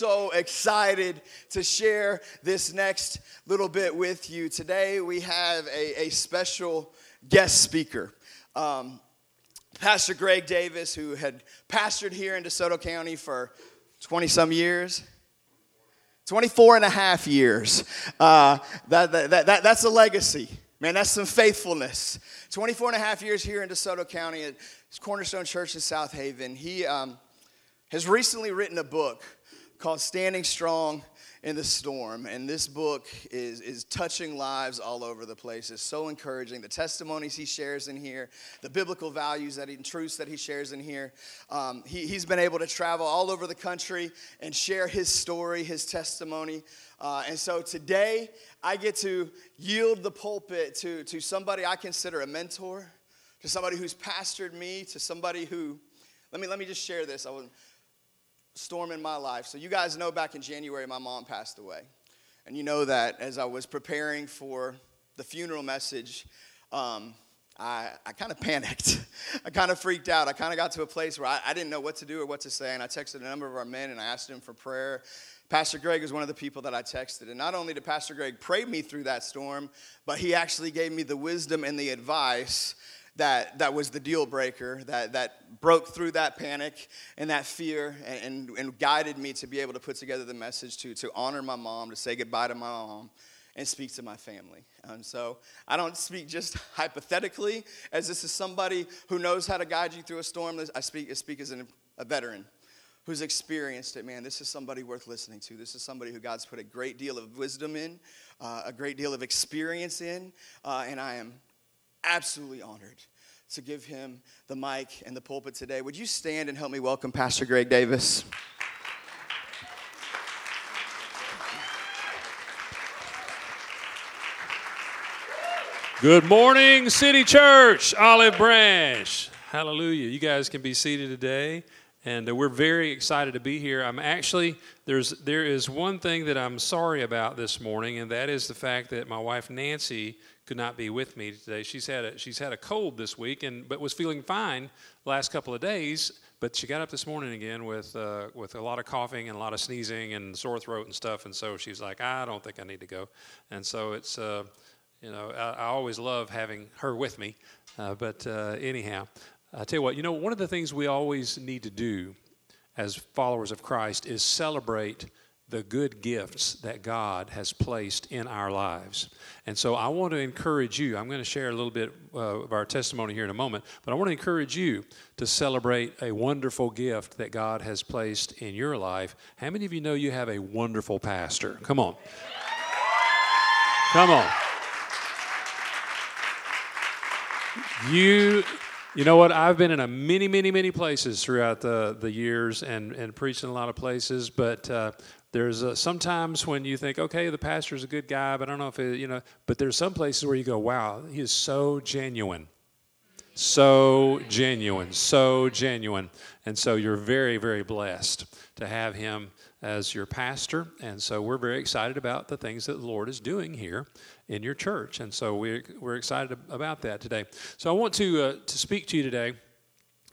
so excited to share this next little bit with you. Today we have a, a special guest speaker. Um, Pastor Greg Davis, who had pastored here in DeSoto County for 20 some years. 24 and a half years. Uh, that, that, that, that's a legacy. Man, that's some faithfulness. 24 and a half years here in DeSoto County at Cornerstone Church in Southaven. He um, has recently written a book called Standing Strong in the Storm. And this book is, is touching lives all over the place. It's so encouraging. The testimonies he shares in here, the biblical values that he, and truths that he shares in here. Um, he, he's been able to travel all over the country and share his story, his testimony. Uh, and so today, I get to yield the pulpit to, to somebody I consider a mentor, to somebody who's pastored me, to somebody who, let me, let me just share this. I was, storm in my life. So, you guys know back in January, my mom passed away. And you know that as I was preparing for the funeral message, um, I, I kind of panicked. I kind of freaked out. I kind of got to a place where I, I didn't know what to do or what to say. And I texted a number of our men and I asked them for prayer. Pastor Greg was one of the people that I texted. And not only did Pastor Greg pray me through that storm, but he actually gave me the wisdom and the advice that, that was the deal breaker, that, that broke through that panic and that fear and, and, and guided me to be able to put together the message to, to honor my mom, to say goodbye to my mom, and speak to my family. And so I don't speak just hypothetically, as this is somebody who knows how to guide you through a storm. I speak, I speak as an, a veteran who's experienced it, man, this is somebody worth listening to. This is somebody who God's put a great deal of wisdom in, uh, a great deal of experience in, uh, and I am absolutely honored to give him the mic and the pulpit today. Would you stand and help me welcome Pastor Greg Davis? Good morning, City Church, Olive Branch. Hallelujah. You guys can be seated today and uh, we're very excited to be here. I'm actually there's there is one thing that I'm sorry about this morning, and that is the fact that my wife Nancy could not be with me today. She's had a she's had a cold this week, and but was feeling fine last couple of days. But she got up this morning again with uh, with a lot of coughing and a lot of sneezing and sore throat and stuff, and so she's like, I don't think I need to go, and so it's. Uh, you know, I, I, always love having her with me, uh, but uh, anyhow, I tell you what, you know, one of the things we always need to do as followers of Christ is celebrate the good gifts that God has placed in our lives. And so I want to encourage you. I'm going to share a little bit uh, of our testimony here in a moment, but I want to encourage you to celebrate a wonderful gift that God has placed in your life. How many of you know you have a wonderful pastor? Come on. Come on. You you know what? I've been in a many, many, many places throughout the, the years and, and preached in a lot of places, but uh, there's sometimes when you think, okay, the pastor's a good guy, but I don't know if it, you know, but there's some places where you go, wow, he is so genuine. So genuine, so genuine. And so you're very, very blessed to have him as your pastor. And so we're very excited about the things that the Lord is doing here in your church. And so we're, we're excited about that today. So I want to, uh, to speak to you today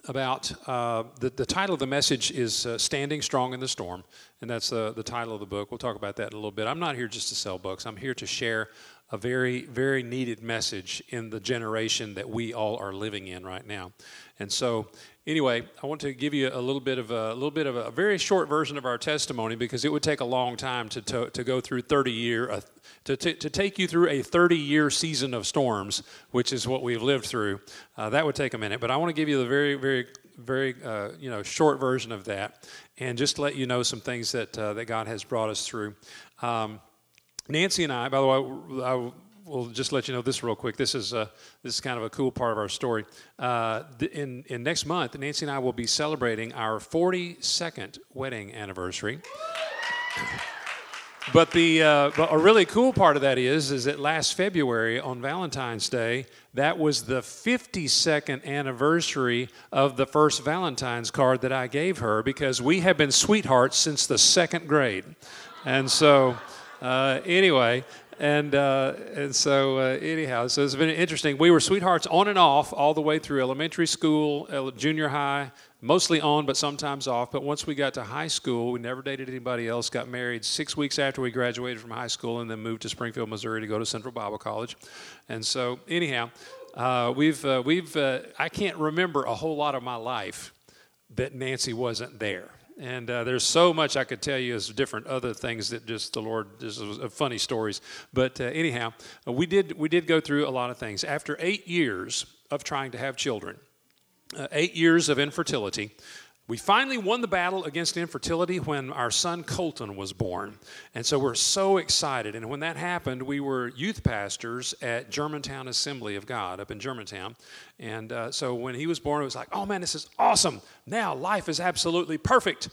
about uh, the, the title of the message is uh, Standing Strong in the Storm. And that's uh, the title of the book. We'll talk about that in a little bit. I'm not here just to sell books, I'm here to share a very, very needed message in the generation that we all are living in right now. And so, anyway, I want to give you a little bit of a, a little bit of a, a, very short version of our testimony because it would take a long time to, to, to go through 30 year, uh, to, to, to, take you through a 30 year season of storms, which is what we've lived through. Uh, that would take a minute, but I want to give you the very, very, very, uh, you know, short version of that, and just let you know some things that uh, that God has brought us through. Um, Nancy and I, by the way, I will just let you know this real quick. This is this is kind of a cool part of our story. Uh, in in next month, Nancy and I will be celebrating our 42nd wedding anniversary. But the uh, but a really cool part of that is is that last February on Valentine's Day, that was the 52nd anniversary of the first Valentine's card that I gave her because we have been sweethearts since the second grade, and so uh, anyway. And uh, and so uh, anyhow, so it's been interesting. We were sweethearts on and off all the way through elementary school, junior high, mostly on, but sometimes off. But once we got to high school, we never dated anybody else. Got married six weeks after we graduated from high school, and then moved to Springfield, Missouri, to go to Central Bible College. And so, anyhow, uh, we've uh, we've uh, I can't remember a whole lot of my life that Nancy wasn't there. And uh, there's so much I could tell you as different other things that just the Lord, just uh, funny stories. But uh, anyhow, we did we did go through a lot of things. After eight years of trying to have children, uh, eight years of infertility, we finally won the battle against infertility when our son Colton was born. And so we're so excited. And when that happened, we were youth pastors at Germantown Assembly of God up in Germantown. And uh, so when he was born, it was like, oh man, this is awesome. Now life is absolutely perfect.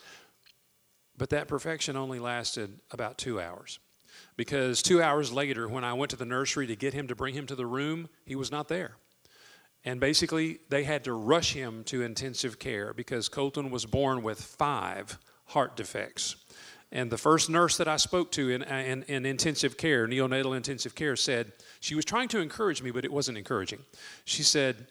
But that perfection only lasted about two hours. Because two hours later, when I went to the nursery to get him to bring him to the room, he was not there. And basically, they had to rush him to intensive care because Colton was born with five heart defects. And the first nurse that I spoke to in, uh, in, in, intensive care, neonatal intensive care, said, she was trying to encourage me, but it wasn't encouraging. She said,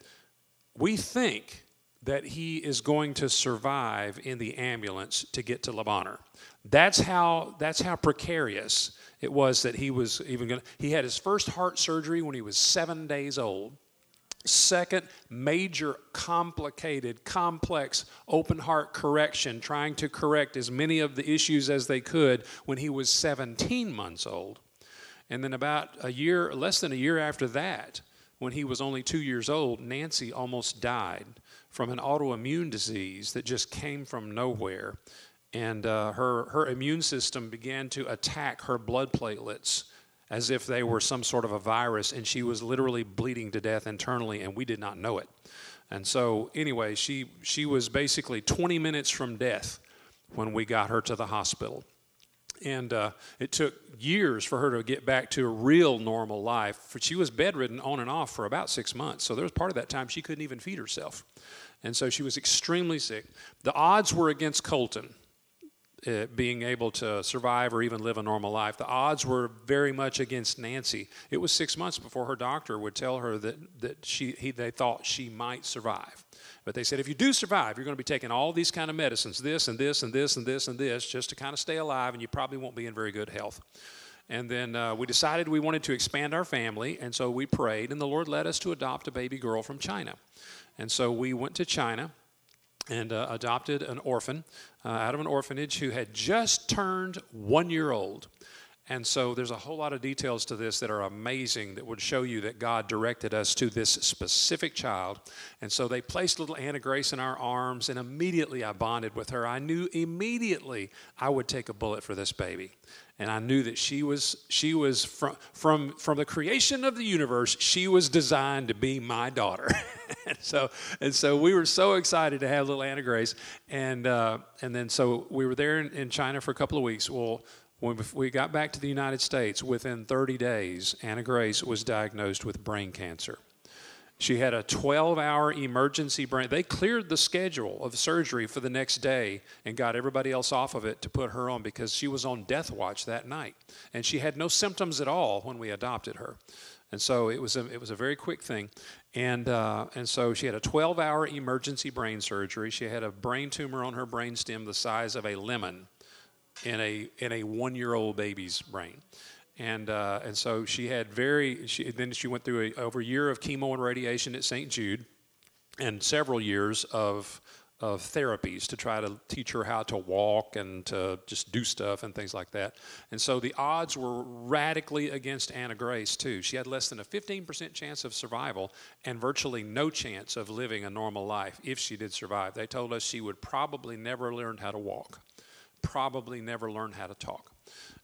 We think that he is going to survive in the ambulance to get to Bonheur. That's how, that's how precarious it was that he was even going to. He had his first heart surgery when he was seven days old. Second, major, complicated, complex open heart correction, trying to correct as many of the issues as they could when he was 17 months old. And then, about a year, less than a year after that, when he was only two years old, Nancy almost died from an autoimmune disease that just came from nowhere. And uh, her, her immune system began to attack her blood platelets as if they were some sort of a virus, and she was literally bleeding to death internally, and we did not know it. And so, anyway, she, she was basically 20 minutes from death when we got her to the hospital. And uh, it took years for her to get back to a real normal life. She was bedridden on and off for about six months. So there was part of that time she couldn't even feed herself. And so she was extremely sick. The odds were against Colton uh, being able to survive or even live a normal life. The odds were very much against Nancy. It was six months before her doctor would tell her that, that she, he, they thought she might survive. But they said, if you do survive, you're going to be taking all these kind of medicines, this and this and this and this and this, just to kind of stay alive, and you probably won't be in very good health. And then uh, we decided we wanted to expand our family, and so we prayed, and the Lord led us to adopt a baby girl from China. And so we went to China and uh, adopted an orphan uh, out of an orphanage who had just turned one year old. And so there's a whole lot of details to this that are amazing that would show you that God directed us to this specific child. And so they placed little Anna Grace in our arms, and immediately I bonded with her. I knew immediately I would take a bullet for this baby. And I knew that she was, she was from, from, from the creation of the universe, she was designed to be my daughter. and, so, and so we were so excited to have little Anna Grace. And, uh, and then so we were there in, in China for a couple of weeks. Well, when we got back to the United States, within 30 days, Anna Grace was diagnosed with brain cancer. She had a 12 hour emergency brain. They cleared the schedule of surgery for the next day and got everybody else off of it to put her on because she was on death watch that night. And she had no symptoms at all when we adopted her. And so it was a, it was a very quick thing. And, uh, and so she had a 12 hour emergency brain surgery. She had a brain tumor on her brain stem the size of a lemon in a in a one year old baby's brain. And, uh, and so she had very, she, then she went through a, over a year of chemo and radiation at St. Jude and several years of, of therapies to try to teach her how to walk and to just do stuff and things like that. And so the odds were radically against Anna Grace, too. She had less than a 15% chance of survival and virtually no chance of living a normal life if she did survive. They told us she would probably never learn how to walk probably never learned how to talk.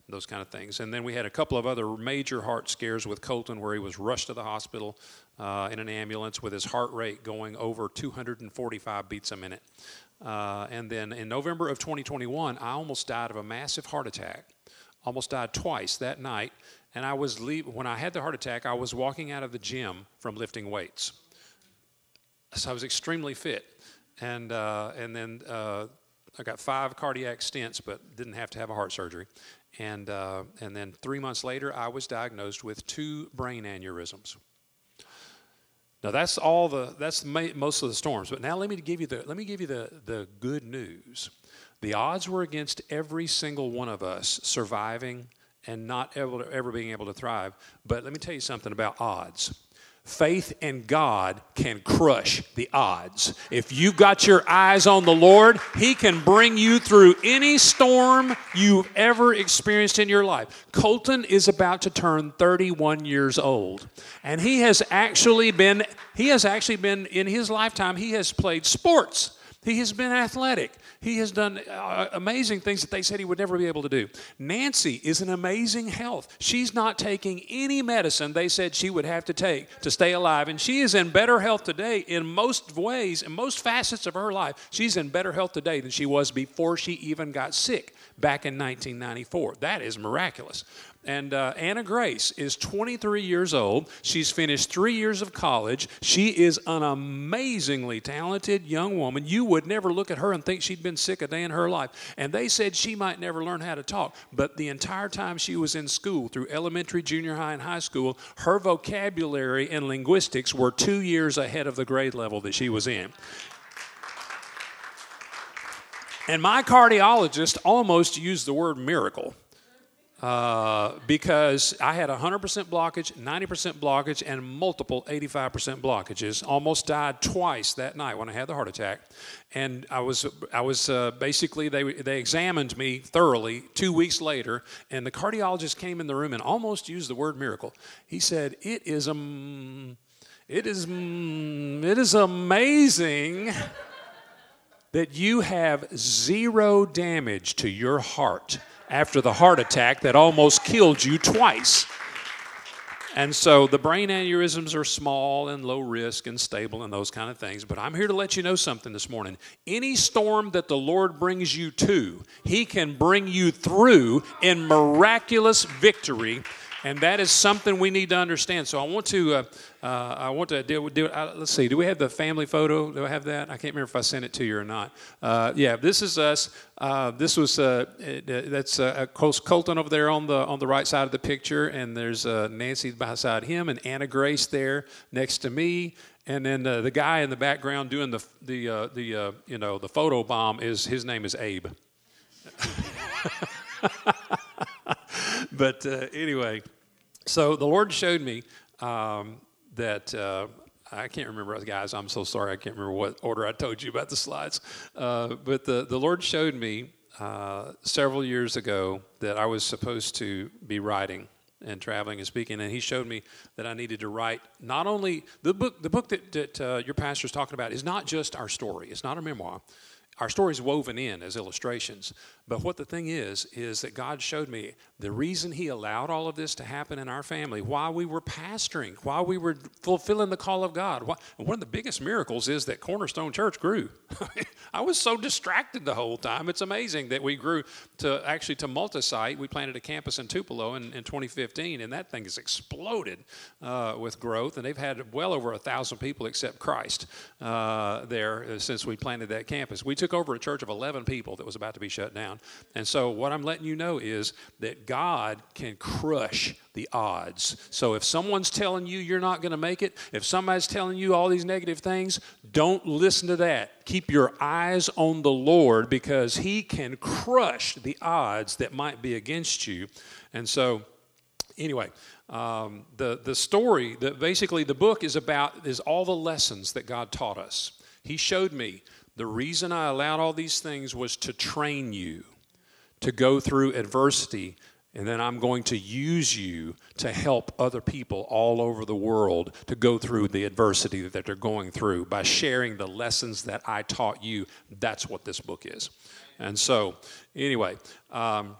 Those kind of things. And then we had a couple of other major heart scares with Colton where he was rushed to the hospital uh, in an ambulance with his heart rate going over 245 beats a minute. Uh, and then in November of 2021, I almost died of a massive heart attack. Almost died twice that night. And I was leave- when I had the heart attack, I was walking out of the gym from lifting weights. So I was extremely fit. And, uh, and then uh, I got five cardiac stents, but didn't have to have a heart surgery. And, uh, and then three months later, I was diagnosed with two brain aneurysms. Now that's all the that's most of the storms. But now let me give you the let me give you the the good news. The odds were against every single one of us surviving and not to, ever being able to thrive. But let me tell you something about odds. Faith in God can crush the odds. If you've got your eyes on the Lord, He can bring you through any storm you've ever experienced in your life. Colton is about to turn 31 years old, and he has actually been he has actually been in his lifetime he has played sports. He has been athletic. He has done uh, amazing things that they said he would never be able to do. Nancy is in amazing health. She's not taking any medicine they said she would have to take to stay alive. And she is in better health today in most ways, in most facets of her life. She's in better health today than she was before she even got sick back in 1994. That is miraculous. And uh, Anna Grace is 23 years old. She's finished three years of college. She is an amazingly talented young woman. You would never look at her and think she'd been sick a day in her life. And they said she might never learn how to talk. But the entire time she was in school, through elementary, junior high, and high school, her vocabulary and linguistics were two years ahead of the grade level that she was in. And my cardiologist almost used the word miracle uh, because I had 100% blockage, 90% blockage, and multiple 85% blockages. Almost died twice that night when I had the heart attack. And I was, I was uh, basically, they, they examined me thoroughly two weeks later, and the cardiologist came in the room and almost used the word miracle. He said, It is, um, it is, um, it is amazing that you have zero damage to your heart after the heart attack that almost killed you twice. And so the brain aneurysms are small and low risk and stable and those kind of things. But I'm here to let you know something this morning. Any storm that the Lord brings you to, He can bring you through in miraculous victory and that is something we need to understand. So I want to, uh, uh, I want to do. do uh, let's see. Do we have the family photo? Do I have that? I can't remember if I sent it to you or not. Uh, yeah, this is us. Uh, this was uh, that's Colton over there on the on the right side of the picture, and there's Nancy beside him, and Anna Grace there next to me. And then the guy in the background doing the the the you know the photo bomb is his name is Abe. but uh, anyway, so the Lord showed me um, that. Uh, I can't remember, guys. I'm so sorry. I can't remember what order I told you about the slides. Uh, but the, the Lord showed me uh, several years ago that I was supposed to be writing and traveling and speaking, and He showed me that I needed to write not only the book. The book that, that uh, your pastor is talking about is not just our story. It's not a memoir. Our story is woven in as illustrations, but what the thing is, is that God showed me the reason He allowed all of this to happen in our family while we were pastoring, while we were fulfilling the call of God. One of the biggest miracles is that Cornerstone Church grew. I was so distracted the whole time. It's amazing that we grew to actually to multi-site. We planted a campus in Tupelo in, in 2015, and that thing has exploded uh, with growth. And they've had well over a thousand people accept Christ uh, there since we planted that campus. We took over a church of 11 people that was about to be shut down. And so, what I'm letting you know is that God can crush the odds. So, if someone's telling you you're not going to make it, if somebody's telling you all these negative things, don't listen to that. Keep your eyes on the Lord because He can crush the odds that might be against you. And so, anyway, um, the the story that basically the book is about is all the lessons that God taught us. He showed me the reason I allowed all these things was to train you to go through adversity, and then I'm going to use you to help other people all over the world to go through the adversity that they're going through by sharing the lessons that I taught you. That's what this book is. And so, anyway, um,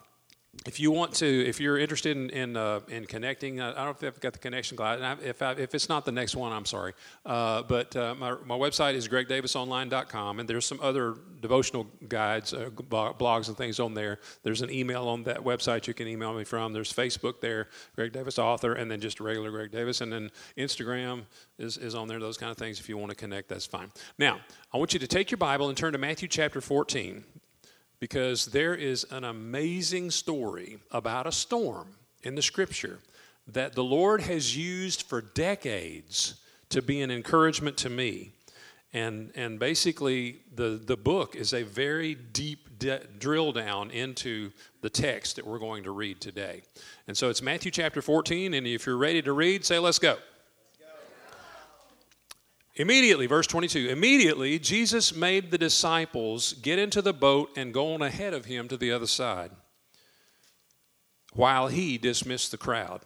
if you want to, if you're interested in in, uh, in connecting, uh, I don't know if I've got the connection glide. If, I, if it's not the next one, I'm sorry. Uh, but uh, my, my website is gregdavisonline.com, and there's some other devotional guides, uh, blogs, and things on there. There's an email on that website you can email me from. There's Facebook there, Greg Davis Author, and then just regular Greg Davis, and then Instagram is, is on there. Those kind of things. If you want to connect, that's fine. Now, I want you to take your Bible and turn to Matthew chapter 14 because there is an amazing story about a storm in the scripture that the Lord has used for decades to be an encouragement to me. And, and basically, the, the book is a very deep de- drill down into the text that we're going to read today. And so it's Matthew chapter 14, and if you're ready to read, say, Let's go. Immediately, verse 22, immediately Jesus made the disciples get into the boat and go on ahead of him to the other side while he dismissed the crowd.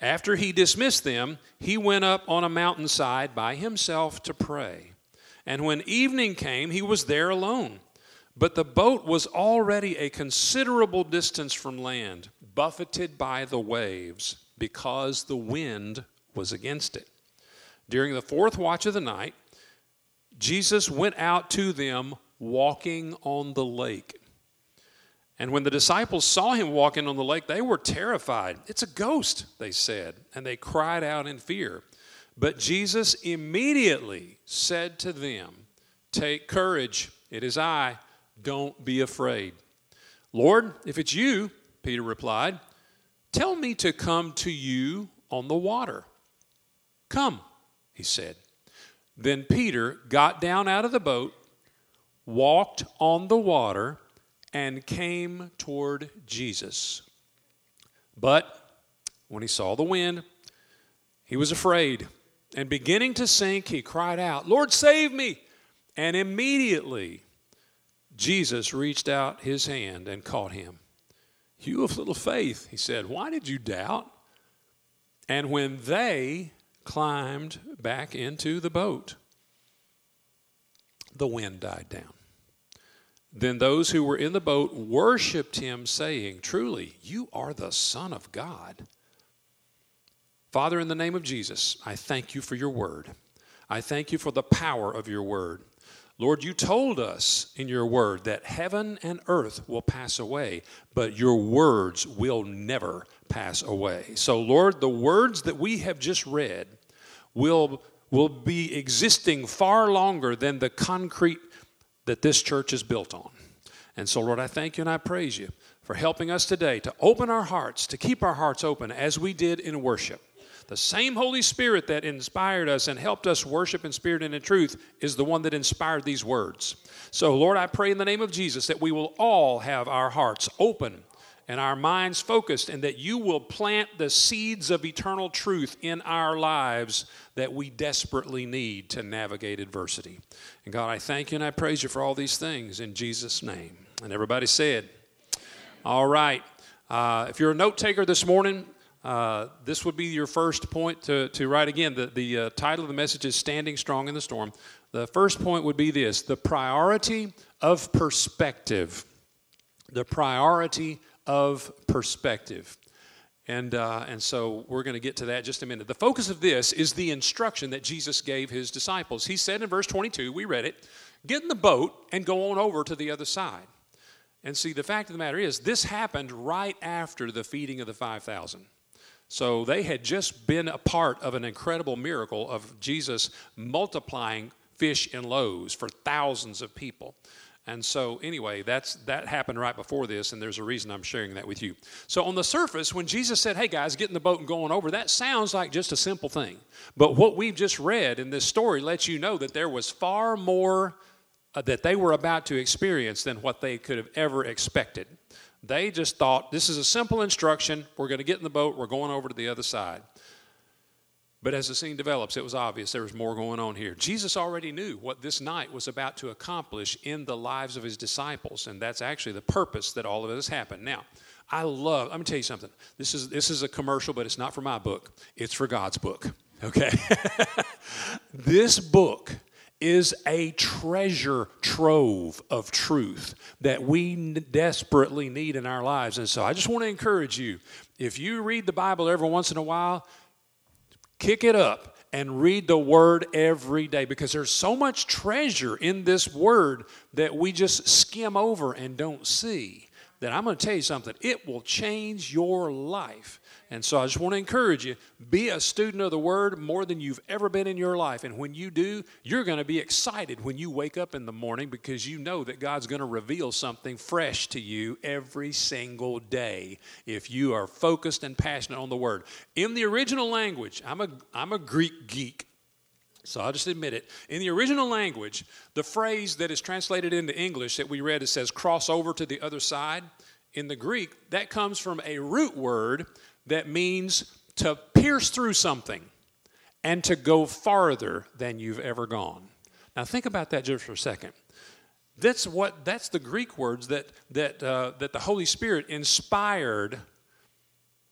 After he dismissed them, he went up on a mountainside by himself to pray. And when evening came, he was there alone. But the boat was already a considerable distance from land, buffeted by the waves, because the wind was against it. During the fourth watch of the night, Jesus went out to them walking on the lake. And when the disciples saw him walking on the lake, they were terrified. It's a ghost, they said, and they cried out in fear. But Jesus immediately said to them, Take courage, it is I, don't be afraid. Lord, if it's you, Peter replied, tell me to come to you on the water. Come, he said. Then Peter got down out of the boat, walked on the water, and came toward Jesus. But when he saw the wind, he was afraid. And beginning to sink, he cried out, Lord, save me! And immediately Jesus reached out his hand and caught him. You of little faith, he said, why did you doubt? And when they climbed back into the boat, the wind died down. Then those who were in the boat worshiped him, saying, Truly, you are the Son of God. Father, in the name of Jesus, I thank you for your word. I thank you for the power of your word. Lord, you told us in your word that heaven and earth will pass away, but your words will never pass away. So, Lord, the words that we have just read will, will be existing far longer than the concrete that this church is built on. And so, Lord, I thank you and I praise you for helping us today to open our hearts, to keep our hearts open as we did in worship. The same Holy Spirit that inspired us and helped us worship in spirit and in truth is the one that inspired these words. So, Lord, I pray in the name of Jesus that we will all have our hearts open and our minds focused, and that you will plant the seeds of eternal truth in our lives that we desperately need to navigate adversity. And God, I thank you and I praise you for all these things in Jesus' name. And everybody said, All right. Uh, if you're a note taker this morning, uh, this would be your first point to, to write again. The, the uh, title of the message is Standing Strong in the Storm. The first point would be this the priority of perspective. The priority of perspective. And, uh, and so we're going to get to that just a minute. The focus of this is the instruction that Jesus gave his disciples. He said in verse 22, we read it, get in the boat and go on over to the other side. And see, the fact of the matter is, this happened right after the feeding of the 5,000. So they had just been a part of an incredible miracle of Jesus multiplying fish and loaves for thousands of people. And so, anyway, that's that happened right before this, and there's a reason I'm sharing that with you. So, on the surface, when Jesus said, "Hey guys, get in the boat and going over," that sounds like just a simple thing. But what we've just read in this story lets you know that there was far more uh, that they were about to experience than what they could have ever expected. They just thought, this is a simple instruction. We're going to get in the boat. We're going over to the other side. But as the scene develops, it was obvious there was more going on here. Jesus already knew what this night was about to accomplish in the lives of his disciples, and that's actually the purpose that all of this happened. Now, I love, let me tell you something. This is, this is a commercial, but it's not for my book, it's for God's book, okay? this book is a treasure trove of truth that we desperately need in our lives. And so I just want to encourage you if you read the Bible every once in a while, kick it up and read the word every day because there's so much treasure in this word that we just skim over and don't see. That I'm going to tell you something, it will change your life and so I just want to encourage you be a student of the Word more than you've ever been in your life. And when you do, you're going to be excited when you wake up in the morning because you know that God's going to reveal something fresh to you every single day if you are focused and passionate on the Word. In the original language, I'm a, I'm a Greek geek. So I'll just admit it. In the original language, the phrase that is translated into English that we read, it says cross over to the other side. In the Greek, that comes from a root word that means to pierce through something and to go farther than you've ever gone. Now think about that just for a second. That's what that's the Greek words that that uh, that the Holy Spirit inspired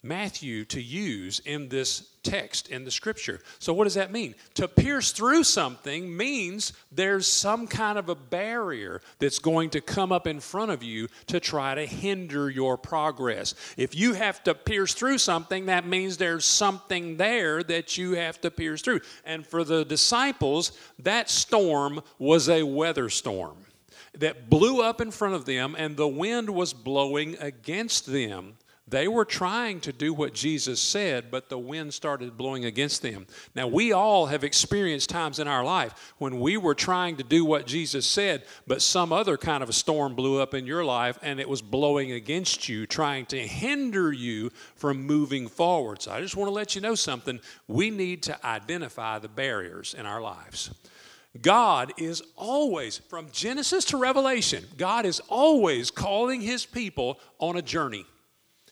Matthew to use in this text in the scripture. So, what does that mean? To pierce through something means there's some kind of a barrier that's going to come up in front of you to try to hinder your progress. If you have to pierce through something, that means there's something there that you have to pierce through. And for the disciples, that storm was a weather storm that blew up in front of them, and the wind was blowing against them. They were trying to do what Jesus said, but the wind started blowing against them. Now, we all have experienced times in our life when we were trying to do what Jesus said, but some other kind of a storm blew up in your life and it was blowing against you, trying to hinder you from moving forward. So, I just want to let you know something. We need to identify the barriers in our lives. God is always, from Genesis to Revelation, God is always calling his people on a journey.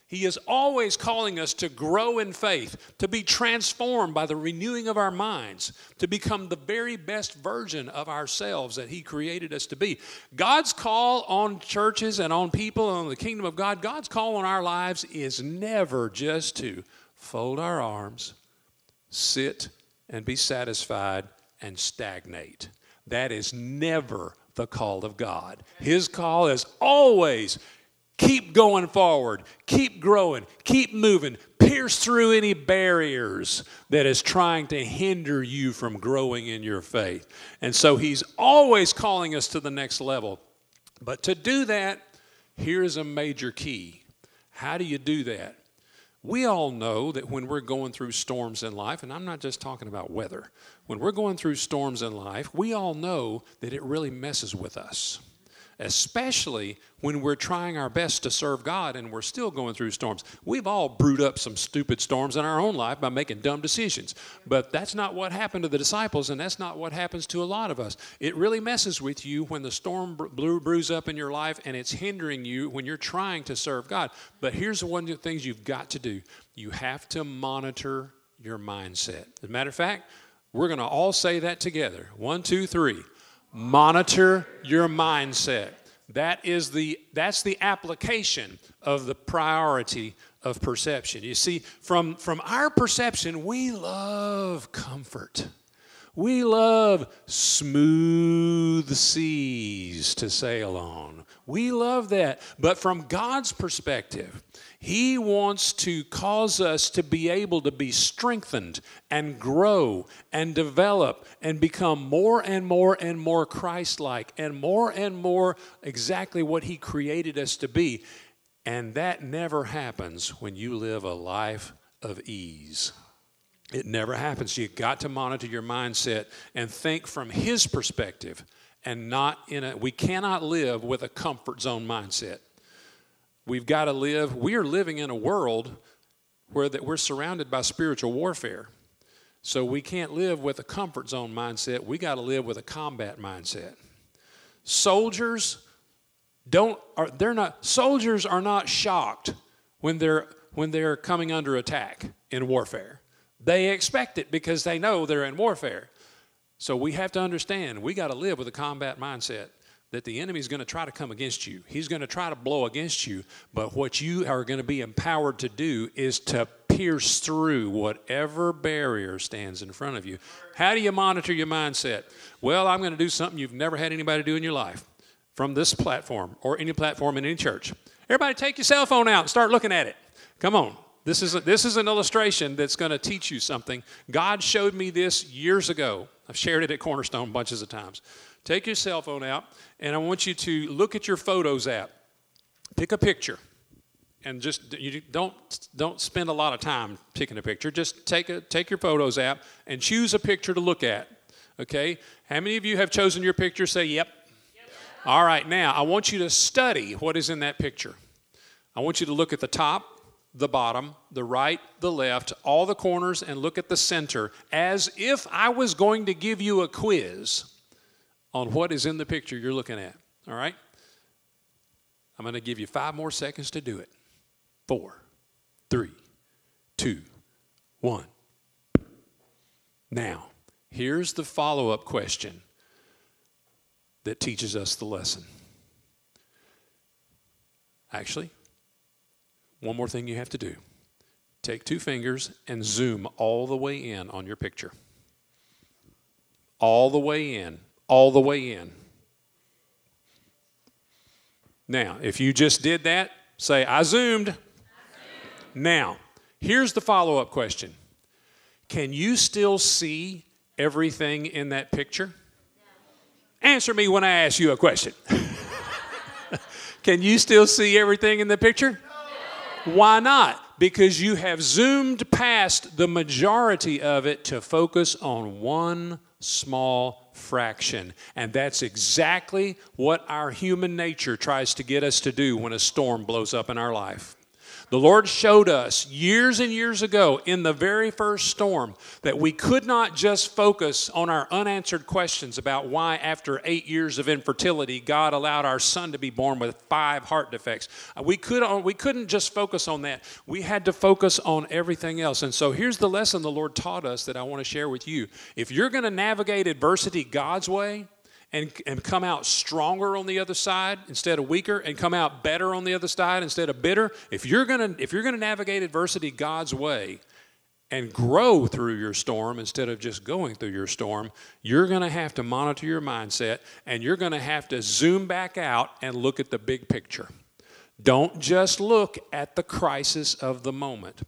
He is always calling us to grow in faith, to be transformed by the renewing of our minds, to become the very best version of ourselves that He created us to be. God's call on churches and on people and on the kingdom of God, God's call on our lives is never just to fold our arms, sit, and be satisfied and stagnate. That is never the call of God. His call is always Keep going forward, keep growing, keep moving, pierce through any barriers that is trying to hinder you from growing in your faith. And so he's always calling us to the next level. But to do that, here's a major key. How do you do that? We all know that when we're going through storms in life, and I'm not just talking about weather, when we're going through storms in life, we all know that it really messes with us especially when we're trying our best to serve God and we're still going through storms. We've all brewed up some stupid storms in our own life by making dumb decisions. But that's not what happened to the disciples, and that's not what happens to a lot of us. It really messes with you when the storm brews up in your life and it's hindering you when you're trying to serve God. But here's one of the things you've got to do you have to monitor your mindset. As a matter of fact, we're going to all say that together. One, two, three. Monitor your mindset. That is the, that's the application of the priority of perception. You see, from, from our perception, we love comfort. We love smooth seas to sail on. We love that. But from God's perspective, He wants to cause us to be able to be strengthened and grow and develop and become more and more and more Christ like and more and more exactly what He created us to be. And that never happens when you live a life of ease. It never happens. You've got to monitor your mindset and think from His perspective and not in a, we cannot live with a comfort zone mindset. We've got to live, we are living in a world where that we're surrounded by spiritual warfare. So we can't live with a comfort zone mindset. We got to live with a combat mindset. Soldiers don't are they're not soldiers are not shocked when they're when they're coming under attack in warfare. They expect it because they know they're in warfare. So we have to understand we got to live with a combat mindset that the enemy is going to try to come against you. He's going to try to blow against you, but what you are going to be empowered to do is to pierce through whatever barrier stands in front of you. How do you monitor your mindset? Well, I'm going to do something you've never had anybody do in your life from this platform or any platform in any church. Everybody take your cell phone out and start looking at it. Come on. This is, a, this is an illustration that's going to teach you something. God showed me this years ago. I've shared it at Cornerstone bunches of times. Take your cell phone out, and I want you to look at your Photos app. Pick a picture, and just you don't don't spend a lot of time picking a picture. Just take a take your Photos app and choose a picture to look at. Okay? How many of you have chosen your picture? Say yep. yep. All right. Now I want you to study what is in that picture. I want you to look at the top the bottom, the right, the left, all the corners, and look at the center as if I was going to give you a quiz on what is in the picture you're looking at. All right? I'm going to give you five more seconds to do it. Four, three, two, one. Now, here's the follow up question that teaches us the lesson. Actually, one more thing you have to do take two fingers and zoom all the way in on your picture. All the way in, all the way in. Now, if you just did that, say, I zoomed. Now, here's the follow up question Can you still see everything in that picture? Answer me when I ask you a question. Can you still see everything in the picture? Why not? Because you have zoomed past the majority of it to focus on one small fraction. And that's exactly what our human nature tries to get us to do when a storm blows up in our life. The Lord showed us years and years ago in the very first storm that we could not just focus on our unanswered questions about why, after eight years of infertility, God allowed our son to be born with five heart defects. Uh, we, could, we couldn't just focus on that. We had to focus on everything else. And so here's the lesson the Lord taught us that I want to share with you. If you're going to navigate adversity God's way, and, and come out stronger on the other side instead of weaker and come out better on the other side instead of bitter. If you're going to if you're going to navigate adversity god's way and grow through your storm instead of just going through your storm you're going to have to monitor your mindset and you're going to have to zoom back out and look at the big picture don't just look at the crisis of the moment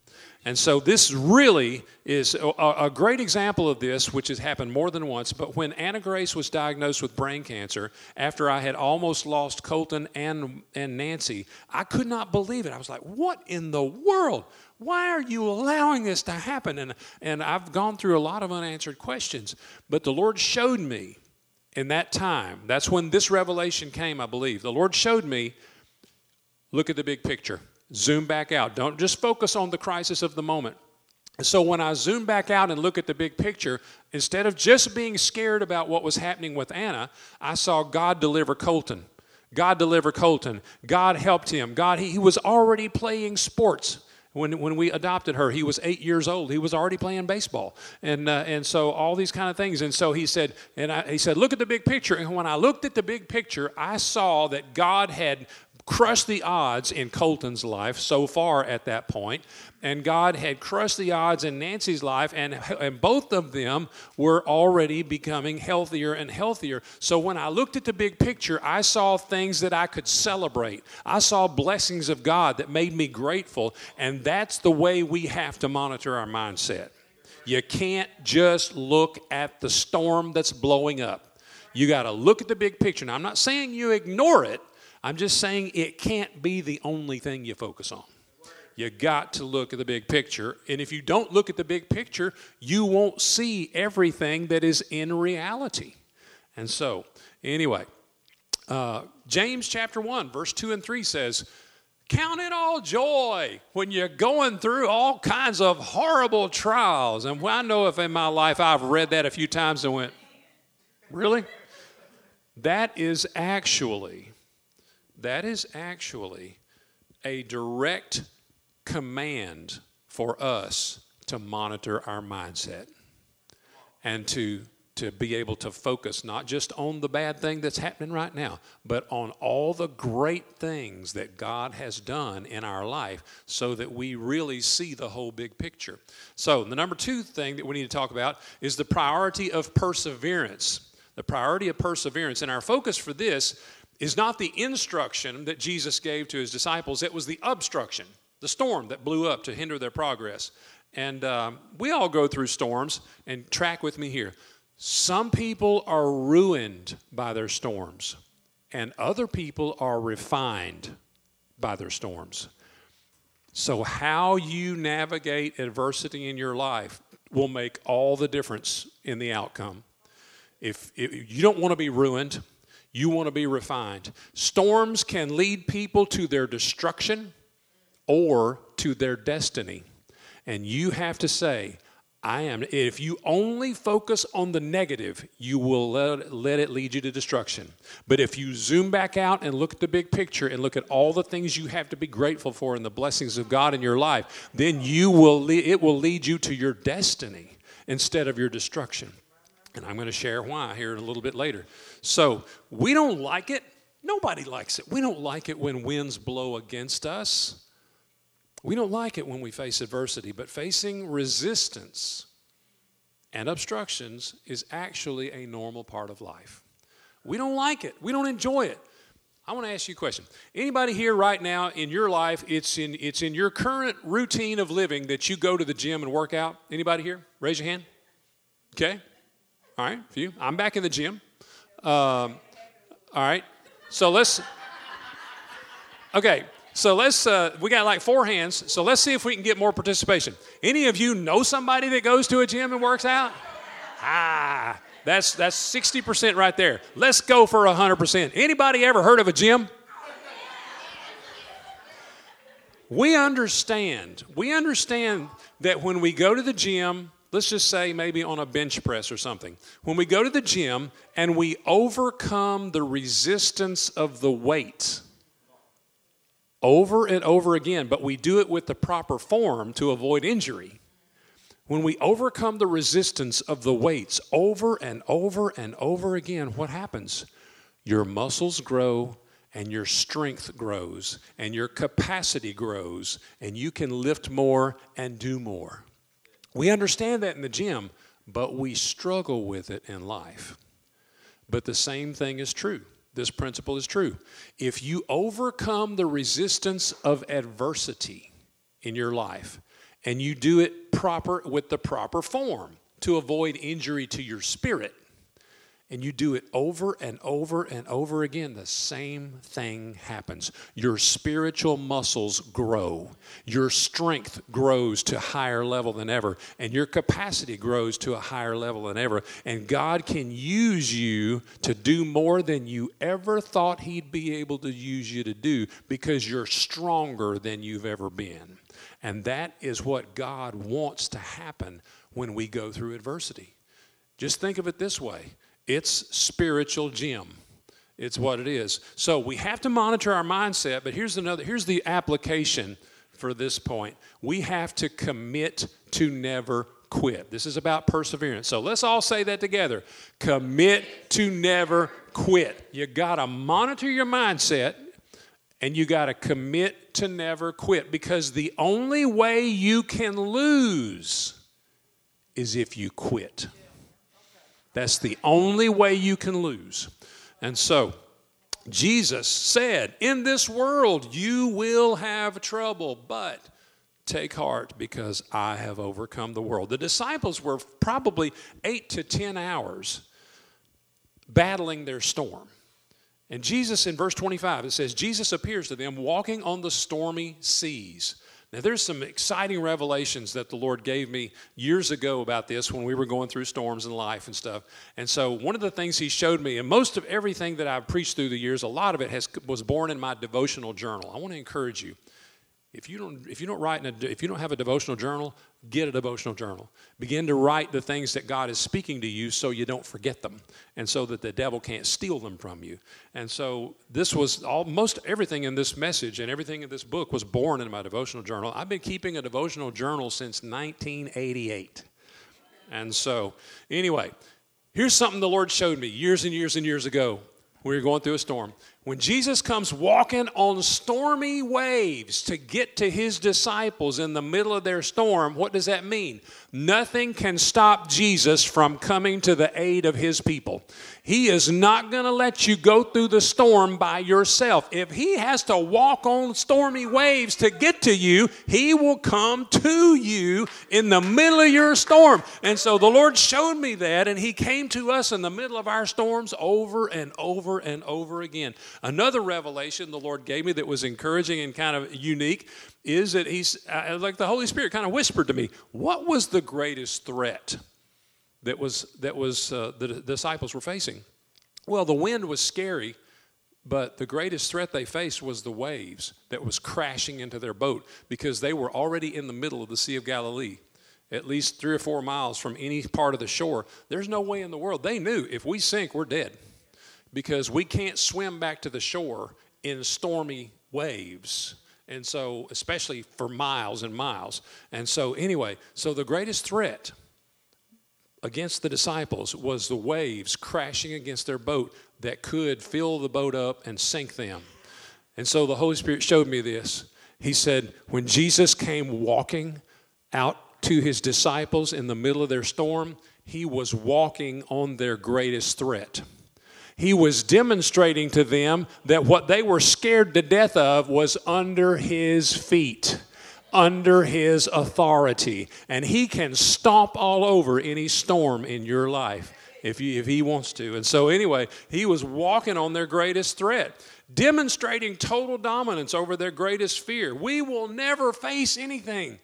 and so this really is a, great example of this, which has happened more than once. But when Anna Grace was diagnosed with brain cancer, after I had almost lost Colton and, and Nancy, I could not believe it. I was like, what in the world? Why are you allowing this to happen? And, and I've gone through a lot of unanswered questions. But the Lord showed me in that time, that's when this revelation came, I believe. The Lord showed me look at the big picture. Zoom back out. Don't just focus on the crisis of the moment. So when I zoom back out and look at the big picture, instead of just being scared about what was happening with Anna, I saw God deliver Colton. God deliver Colton. God helped him. God, he, he was already playing sports. When, when we adopted her, he was eight years old. He was already playing baseball, and uh, and so all these kind of things. And so he said, and I, he said, look at the big picture. And when I looked at the big picture, I saw that God had crushed the odds in Colton's life so far at that point, and God had crushed the odds in Nancy's life, and, and both of them were already becoming healthier and healthier. So when I looked at the big picture, I saw things that I could celebrate. I saw blessings of God that made me grateful, and that's the way we have to monitor our mindset. You can't just look at the storm that's blowing up. You got to look at the big picture. Now, I'm not saying you ignore it, I'm just saying it can't be the only thing you focus on. You got to look at the big picture. And if you don't look at the big picture, you won't see everything that is in reality. And so, anyway, uh, James chapter 1, verse 2 and 3 says, Count it all joy when you're going through all kinds of horrible trials. And I know if in my life I've read that a few times and went, Really? That is actually that is actually a direct command for us to monitor our mindset and to to be able to focus not just on the bad thing that's happening right now, but on all the great things that God has done in our life so that we really see the whole big picture. So, the number two thing that we need to talk about is the priority of perseverance. The priority of perseverance. And our focus for this is not the instruction that Jesus gave to his disciples, it was the obstruction, the storm that blew up to hinder their progress. And um, we all go through storms, and track with me here. Some people are ruined by their storms, and other people are refined by their storms. So, how you navigate adversity in your life will make all the difference in the outcome. If, if you don't want to be ruined, you want to be refined. Storms can lead people to their destruction or to their destiny. And you have to say, I am. If you only focus on the negative, you will let, let it lead you to destruction. But if you zoom back out and look at the big picture and look at all the things you have to be grateful for and the blessings of God in your life, then you will it will lead you to your destiny instead of your destruction. And I'm going to share why here a little bit later. So we don't like it. Nobody likes it. We don't like it when winds blow against us. We don't like it when we face adversity, but facing resistance and obstructions is actually a normal part of life. We don't like it. We don't enjoy it. I want to ask you a question. Anybody here right now in your life, it's in, it's in your current routine of living that you go to the gym and work out? Anybody here? Raise your hand. Okay. All right, a few. I'm back in the gym. Um, all right. So let's. Okay, so let's, uh, we got like four hands, so let's see if we can get more participation. Any of you know somebody that goes to a gym and works out? Ah, that's, that's 60% right there. Let's go for 100%. Anybody ever heard of a gym? We understand, we understand that when we go to the gym, let's just say maybe on a bench press or something, when we go to the gym and we overcome the resistance of the weight, over and over again, but we do it with the proper form to avoid injury. When we overcome the resistance of the weights over and over and over again, what happens? Your muscles grow and your strength grows and your capacity grows and you can lift more and do more. We understand that in the gym, but we struggle with it in life. But the same thing is true this principle is true. If you overcome the resistance of adversity in your life and you do it proper with the proper form to avoid injury to your spirit, and you do it over and over and over again, the same thing happens. Your spiritual muscles grow, your strength grows to a higher level than ever, and your capacity grows to a higher level than ever. And God can use you to do more than you ever thought He'd be able to use you to do because you're stronger than you've ever been. And that is what God wants to happen when we go through adversity. Just think of it this way it's spiritual gym. It's what it is. So we have to monitor our mindset, but here's another here's the application for this point. We have to commit to never quit. This is about perseverance. So let's all say that together. Commit to never quit. You got to monitor your mindset and you got to commit to never quit because the only way you can lose is if you quit. That's the only way you can lose. And so, Jesus said, In this world you will have trouble, but take heart because I have overcome the world. The disciples were probably eight to 10 hours battling their storm. And Jesus, in verse 25, it says, Jesus appears to them walking on the stormy seas. Now, there's some exciting revelations that the Lord gave me years ago about this when we were going through storms in life and stuff. And so, one of the things He showed me, and most of everything that I've preached through the years, a lot of it has, was born in my devotional journal. I want to encourage you if you don't, if you don't write, a, if you don't have a devotional journal, get a devotional journal. Begin to write the things that God is speaking to you, so you don't forget them, and so that the devil can't steal them from you. And so this was almost everything in this message and everything in this book was born in my devotional journal. I've been keeping a devotional journal since 1988, and so anyway, here's something the Lord showed me years and years and years ago. We were going through a storm. When Jesus comes walking on stormy waves to get to his disciples in the middle of their storm, what does that mean? Nothing can stop Jesus from coming to the aid of his people. He is not going to let you go through the storm by yourself. If he has to walk on stormy waves to get to you, he will come to you in the middle of your storm. And so the Lord showed me that, and he came to us in the middle of our storms over and over and over again. Another revelation the Lord gave me that was encouraging and kind of unique is that he's uh, like the Holy Spirit kind of whispered to me, What was the greatest threat that was, that was uh, the disciples were facing? Well, the wind was scary But the greatest threat they faced was the waves that was crashing into their boat because they were already in the middle of the Sea of Galilee, at least three or four miles from any part of the shore. There's no way in the world. They knew if we sink, we're dead because we can't swim back to the shore in stormy waves. And so, especially for miles and miles. And so, anyway, so the greatest threat against the disciples was the waves crashing against their boat that could fill the boat up and sink them. And so the Holy Spirit showed me this. He said, when Jesus came walking out to his disciples in the middle of their storm, he was walking on their greatest threat. He was demonstrating to them that what they were scared to death of was under his feet under his authority. And he can stomp all over any storm in your life if, you, if he wants to. And so, anyway, he was walking on their greatest threat, demonstrating total dominance over their greatest fear. We will never face anything.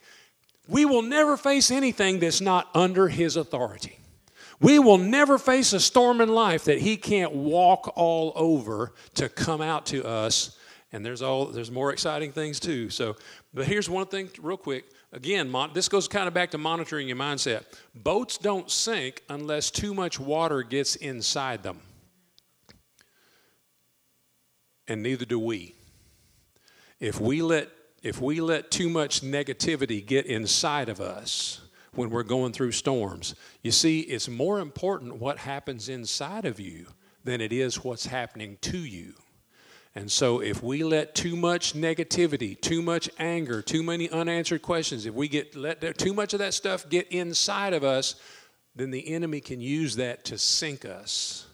We will never face anything that's not under his authority. We will never face a storm in life that he can't walk all over to come out to us. And there's all there's more exciting things too. So but here's one thing, real quick. Again, mon- this goes kind of back to monitoring your mindset. Boats don't sink unless too much water gets inside them. And neither do we. If we let if we let too much negativity get inside of us when we're going through storms, you see, it's more important what happens inside of you than it is what's happening to you. And so, if we let too much negativity, too much anger, too many unanswered questions, if we get let too much of that stuff get inside of us, then the enemy can use that to sink us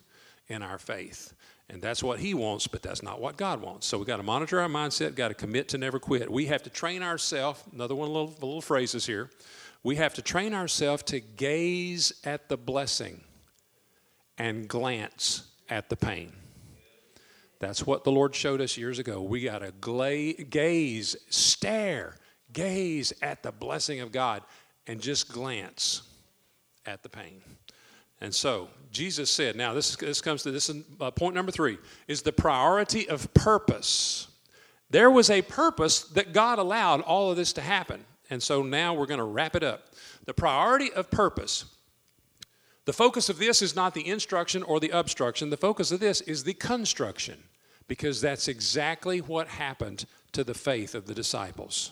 in our faith. And that's what he wants, but that's not what God wants. So we got to monitor our mindset, got to commit to never quit. We have to train ourselves, another one little, little phrases here. We have to train ourselves to gaze at the blessing and glance at the pain. That's what the Lord showed us years ago. We got to gla- gaze, stare, gaze at the blessing of God, and just glance at the pain. And so Jesus said, now this, this comes to this is, uh, point number three is the priority of purpose. There was a purpose that God allowed all of this to happen. And so now we're going to wrap it up. The priority of purpose. The focus of this is not the instruction or the obstruction. The focus of this is the construction because that's exactly what happened to the faith of the disciples.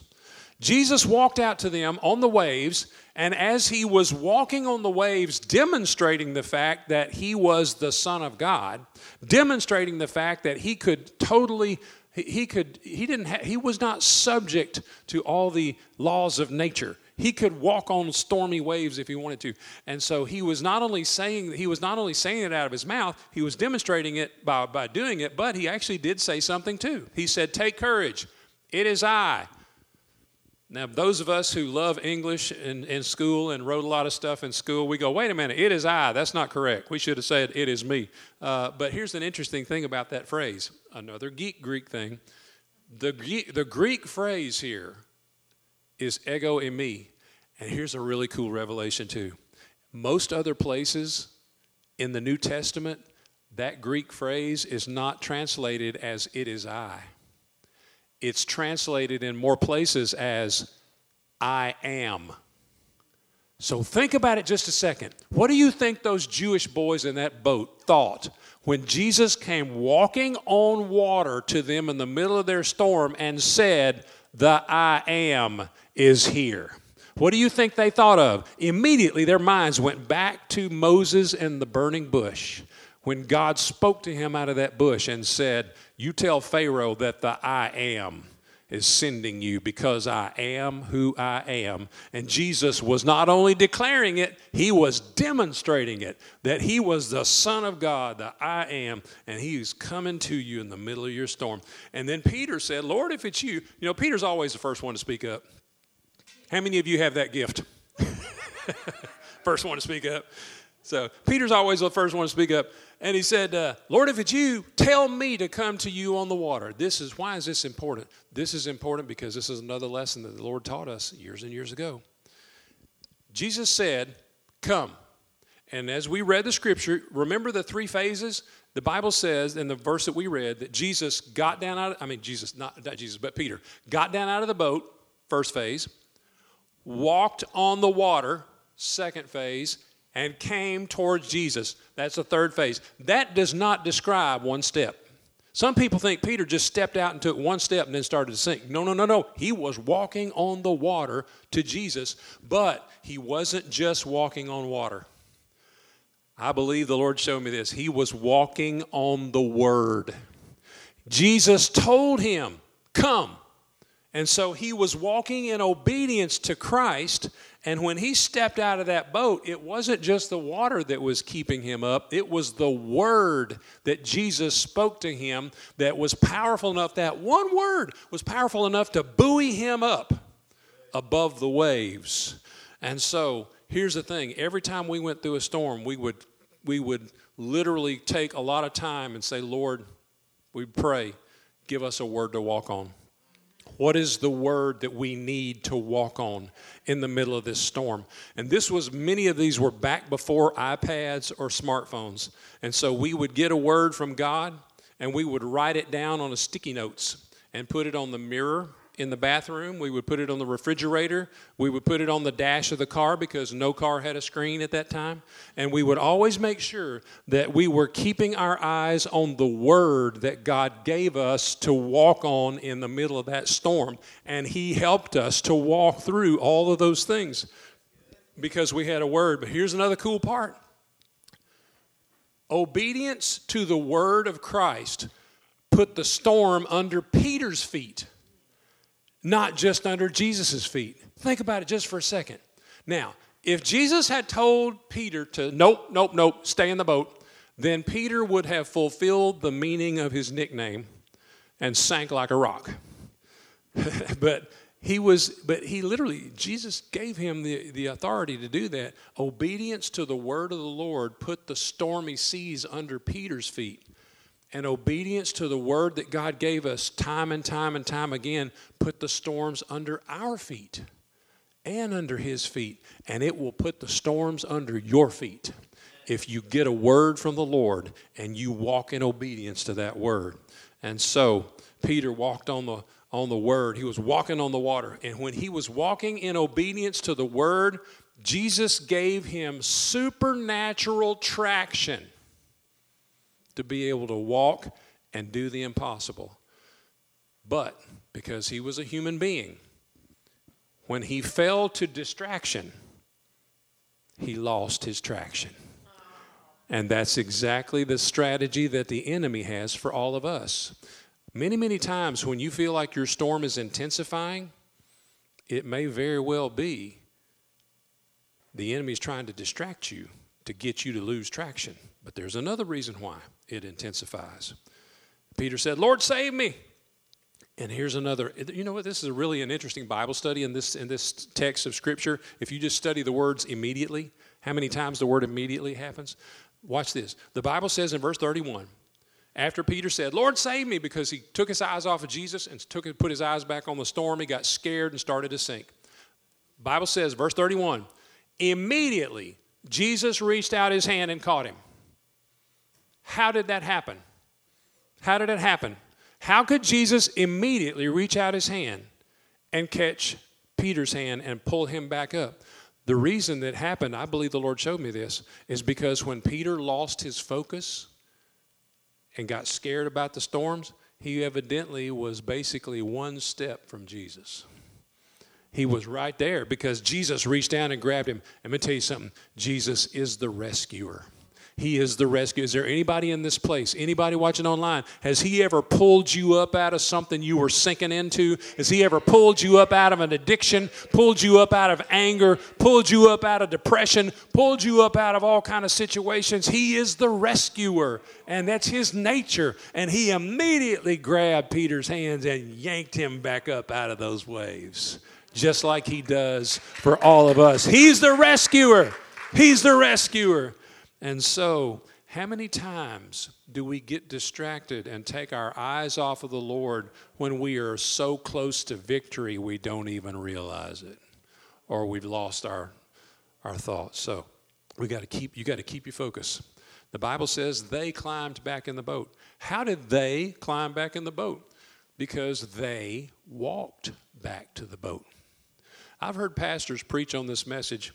Jesus walked out to them on the waves, and as he was walking on the waves, demonstrating the fact that he was the Son of God, demonstrating the fact that he could totally he could he didn't ha- he was not subject to all the laws of nature he could walk on stormy waves if he wanted to. And so he was not only saying he was not only saying it out of his mouth, he was demonstrating it by, by doing it, but he actually did say something too. He said, Take courage, it is I. Now, those of us who love English in, in school and wrote a lot of stuff in school, we go, wait a minute, it is I. That's not correct. We should have said, it is me. Uh, but here's an interesting thing about that phrase another geek Greek thing. The, the Greek phrase here is ego eimi. And here's a really cool revelation, too. Most other places in the New Testament, that Greek phrase is not translated as it is I. It's translated in more places as I am. So think about it just a second. What do you think those Jewish boys in that boat thought when Jesus came walking on water to them in the middle of their storm and said, The I am is here? What do you think they thought of? Immediately their minds went back to Moses and the burning bush when God spoke to him out of that bush and said, You tell Pharaoh that the I am is sending you because I am who I am. And Jesus was not only declaring it, he was demonstrating it that he was the Son of God, the I am, and he's coming to you in the middle of your storm. And then Peter said, Lord, if it's you, you know, Peter's always the first one to speak up. How many of you have that gift? first one to speak up. So Peter's always the first one to speak up. And he said, uh, Lord, if it's you, tell me to come to you on the water. This is why is this important? This is important because this is another lesson that the Lord taught us years and years ago. Jesus said, Come. And as we read the scripture, remember the three phases? The Bible says in the verse that we read that Jesus got down out of, I mean, Jesus, not, not Jesus, but Peter, got down out of the boat, first phase, walked on the water, second phase, and came towards Jesus. That's the third phase. That does not describe one step. Some people think Peter just stepped out and took one step and then started to sink. No, no, no, no. He was walking on the water to Jesus, but he wasn't just walking on water. I believe the Lord showed me this. He was walking on the Word. Jesus told him, Come. And so he was walking in obedience to Christ and when he stepped out of that boat, it wasn't just the water that was keeping him up, it was the word that Jesus spoke to him that was powerful enough. That one word was powerful enough to buoy him up above the waves. And so here's the thing every time we went through a storm, we would, we would literally take a lot of time and say, Lord, we pray, give us a word to walk on. What is the word that we need to walk on in the middle of this storm? And this was, many of these were back before iPads or smartphones. And so we would get a word from God and we would write it down on a sticky notes and put it on the mirror in the bathroom. We would put it on the refrigerator. We would put it on the dash of the car because no car had a screen at that time. And we would always make sure that we were keeping our eyes on the word that God gave us to walk on in the middle of that storm. And He helped us to walk through all of those things because we had a word. But here's another cool part obedience to the word of Christ put the storm under Peter's feet not just under Jesus' feet. Think about it just for a second. Now, if Jesus had told Peter to, nope, nope, nope, stay in the boat, then Peter would have fulfilled the meaning of his nickname and sank like a rock. but he was, but he literally, Jesus gave him the, the authority to do that. Obedience to the word of the Lord put the stormy seas under Peter's feet and obedience to the word that God gave us time and time and time again put the storms under our feet and under his feet and it will put the storms under your feet if you get a word from the Lord and you walk in obedience to that word. And so Peter walked on the on the word. He was walking on the water. And when he was walking in obedience to the word, Jesus gave him supernatural traction to be able to walk and do the impossible. But because he was a human being, when he fell to distraction, he lost his traction. And that's exactly the strategy that the enemy has for all of us. Many, many times when you feel like your storm is intensifying, it may very well be the enemy is trying to distract you to get you to lose traction. But there's another reason why it intensifies. Peter said, Lord, save me. And here's another. You know what? This is a really an interesting Bible study in this in this text of Scripture. If you just study the words immediately, how many times the word immediately happens? Watch this. The Bible says in verse 31, after Peter said, Lord, save me, because he took his eyes off of Jesus and took put his eyes back on the storm, he got scared and started to sink. Bible says, verse 31, immediately Jesus reached out his hand and caught him. How did that happen? How did it happen? How could Jesus immediately reach out his hand and catch Peter's hand and pull him back up? The reason that happened, I believe the Lord showed me this, is because when Peter lost his focus and got scared about the storms, he evidently was basically one step from Jesus. He was right there because Jesus reached down and grabbed him. Let me tell you something Jesus is the rescuer. He is the rescue. Is there anybody in this place, anybody watching online? Has He ever pulled you up out of something you were sinking into? Has He ever pulled you up out of an addiction, pulled you up out of anger, pulled you up out of depression, pulled you up out of all kind of situations? He is the rescuer, and that's His nature. And He immediately grabbed Peter's hands and yanked him back up out of those waves, just like He does for all of us. He's the rescuer. He's the rescuer. And so, how many times do we get distracted and take our eyes off of the Lord when we are so close to victory we don't even realize it? Or we've lost our, our thoughts. So, we got to keep you got to keep your focus. The Bible says they climbed back in the boat. How did they climb back in the boat? Because they walked back to the boat. I've heard pastors preach on this message,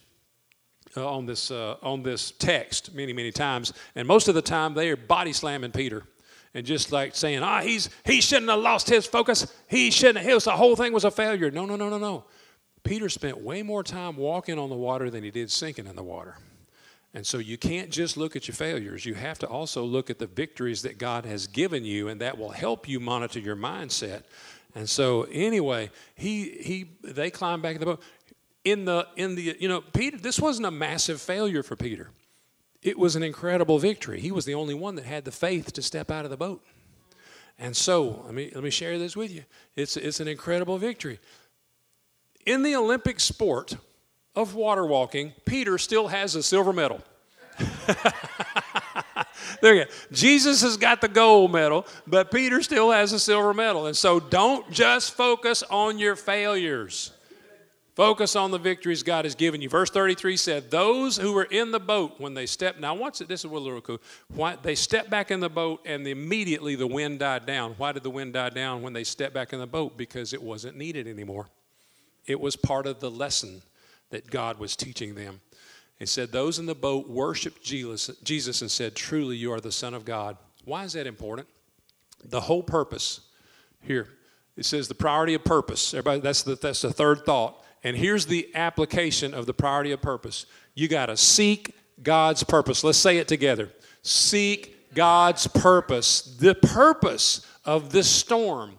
uh, on this uh, on this text many many times, and most of the time they are body slamming Peter and just like saying, "Ah, he's he shouldn't have lost his focus. He shouldn't. Have, the whole thing was a failure." No, no, no, no, no. Peter spent way more time walking on the water than he did sinking in the water. And so you can't just look at your failures. You have to also look at the victories that God has given you, and that will help you monitor your mindset. And so anyway, he he they climbed back in the boat. In the in the you know, Peter, this wasn't a massive failure for Peter. It was an incredible victory. He was the only one that had the faith to step out of the boat. And so let me let me share this with you. It's it's an incredible victory. In the Olympic sport, of water walking, Peter still has a silver medal. there you go. Jesus has got the gold medal, but Peter still has a silver medal. And so don't just focus on your failures. Focus on the victories God has given you. Verse 33 said, Those who were in the boat when they stepped, now once it, this is a little cool. Why, they stepped back in the boat and immediately the wind died down. Why did the wind die down when they stepped back in the boat? Because it wasn't needed anymore. It was part of the lesson that God was teaching them. He said, Those in the boat worshiped Jesus and said, Truly, you are the Son of God. Why is that important? The whole purpose here, it says the priority of purpose. Everybody, that's the, that's the third thought. And here's the application of the priority of purpose you got to seek God's purpose. Let's say it together. Seek God's purpose. The purpose of this storm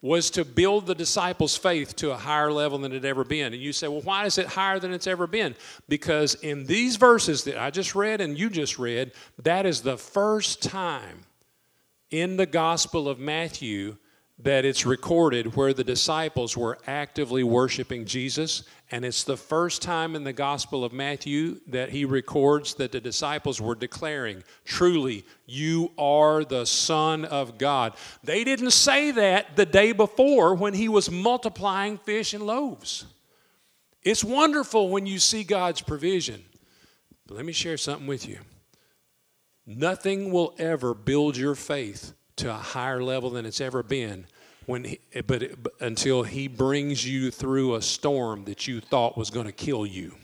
was to build the disciples' faith to a higher level than it had ever been. And you say, well, why is it higher than it's ever been? Because in these verses that I just read and you just read, that is the first time in the Gospel of Matthew that it's recorded where the disciples were actively worshiping Jesus. And it's the first time in the Gospel of Matthew that he records that the disciples were declaring, Truly, you are the Son of God. They didn't say that the day before when he was multiplying fish and loaves. It's wonderful when you see God's provision. But let me share something with you. Nothing will ever build your faith to a higher level than it's ever been when he, but, but until he brings you through a storm that you thought was going to kill you.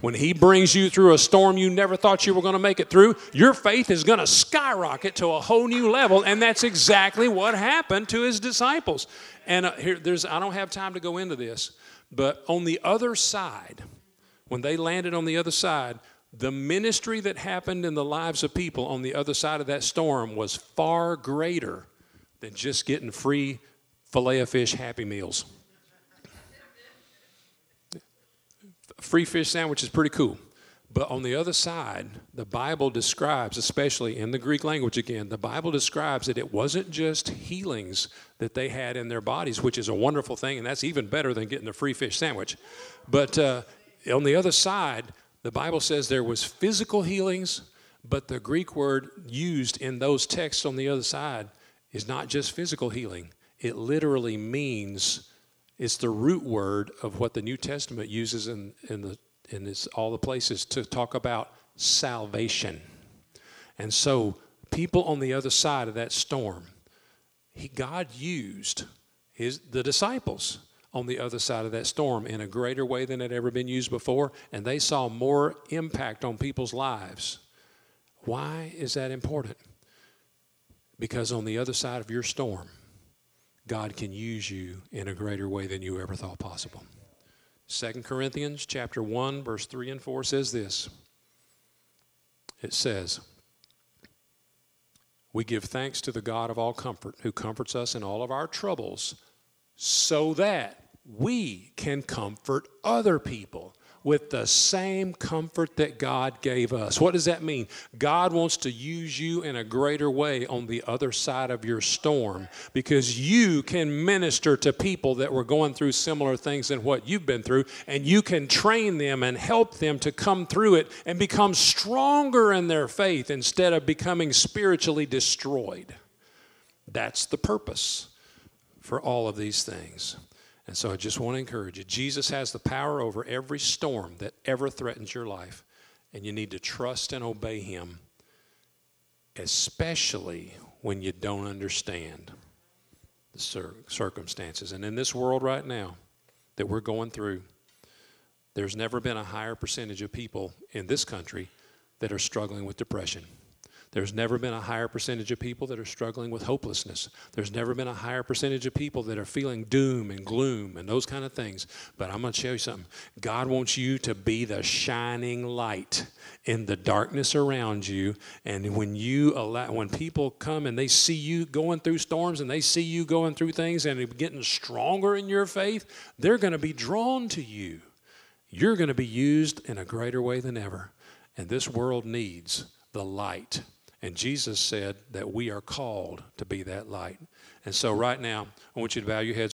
When he brings you through a storm you never thought you were going to make it through your faith is going to skyrocket to a whole new level and that's exactly what happened to his disciples. And uh, here there's i don't have time to go into this but on the other side when they landed on the other side the ministry that happened in the lives of people on the other side of that storm was far greater than just getting free filet of fish Happy Meals. Free fish sandwich is pretty cool. But on the other side, the Bible describes, especially in the Greek language again, the Bible describes that it wasn't just healings that they had in their bodies, which is a wonderful thing, and that's even better than getting a free fish sandwich. But uh, on the other side, the Bible says there was physical healings, but the Greek word used in those texts on the other side is not just physical healing. It literally means it's the root word of what the New Testament uses in, in, the, in all the places to talk about salvation. And so, people on the other side of that storm, he, God used his, the disciples on the other side of that storm in a greater way than had ever been used before, and they saw more impact on people's lives. Why is that important? Because on the other side of your storm, God can use you in a greater way than you ever thought possible. 2 Corinthians chapter 1 verse 3 and 4 says this. It says, "We give thanks to the God of all comfort who comforts us in all of our troubles so that we can comfort other people with the same comfort that God gave us. What does that mean? God wants to use you in a greater way on the other side of your storm because you can minister to people that were going through similar things than what you've been through, and you can train them and help them to come through it and become stronger in their faith instead of becoming spiritually destroyed. That's the purpose for all of these things. And so I just want to encourage you Jesus has the power over every storm that ever threatens your life. and you need to trust and obey Him, especially when you don't understand the cir- circumstances. And in this world right now that we're going through, there's never been a higher percentage of people in this country that are struggling with depression. There's never been a higher percentage of people that are struggling with hopelessness. There's never been a higher percentage of people that are feeling doom and gloom and those kind of things. But I'm going to show you something. God wants you to be the shining light in the darkness around you. And when you allow, when people come and they see you going through storms and they see you going through things and getting stronger in your faith, they're going to be drawn to you. You're going to be used in a greater way than ever. And this world needs the light and Jesus said that we are called to be that light. And so, right now, I want you to bow your heads.